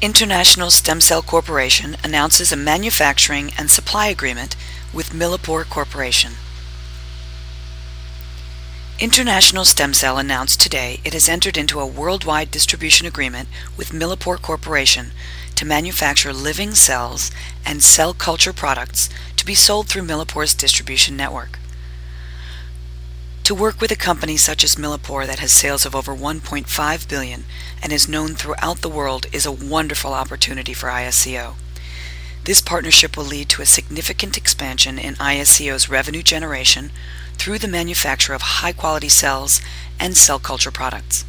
International Stem Cell Corporation announces a manufacturing and supply agreement with Millipore Corporation. International Stem Cell announced today it has entered into a worldwide distribution agreement with Millipore Corporation to manufacture living cells and cell culture products to be sold through Millipore's distribution network. To work with a company such as Millipore that has sales of over 1.5 billion and is known throughout the world is a wonderful opportunity for ISCO. This partnership will lead to a significant expansion in ISCO's revenue generation through the manufacture of high-quality cells and cell culture products.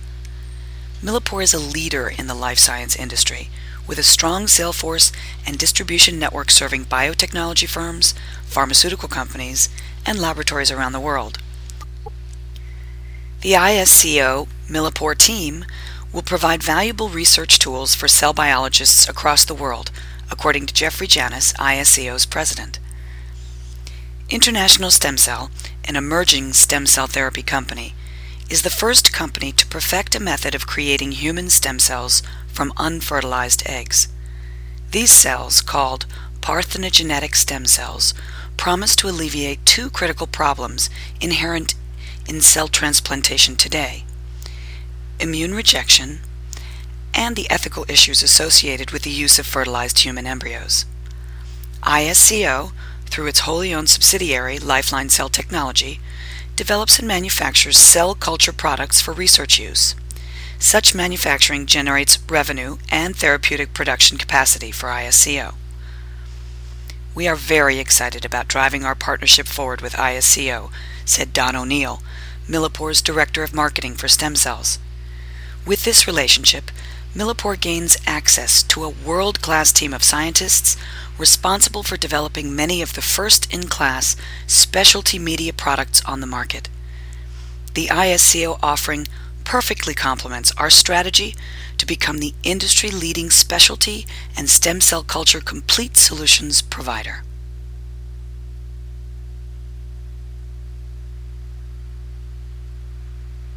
Millipore is a leader in the life science industry, with a strong sales force and distribution network serving biotechnology firms, pharmaceutical companies, and laboratories around the world. The ISCO Millipore team will provide valuable research tools for cell biologists across the world, according to Jeffrey Janus, ISCO's president. International Stem Cell, an emerging stem cell therapy company, is the first company to perfect a method of creating human stem cells from unfertilized eggs. These cells, called parthenogenetic stem cells, promise to alleviate two critical problems inherent in cell transplantation today immune rejection and the ethical issues associated with the use of fertilized human embryos. ISCO, through its wholly owned subsidiary Lifeline Cell Technology, develops and manufactures cell culture products for research use. Such manufacturing generates revenue and therapeutic production capacity for ISCO. We are very excited about driving our partnership forward with ISCO, said Don O'Neill, Millipore's Director of Marketing for Stem Cells. With this relationship, Millipore gains access to a world-class team of scientists responsible for developing many of the first-in-class specialty media products on the market. The ISCO offering perfectly complements our strategy to become the industry-leading specialty and stem cell culture complete solutions provider.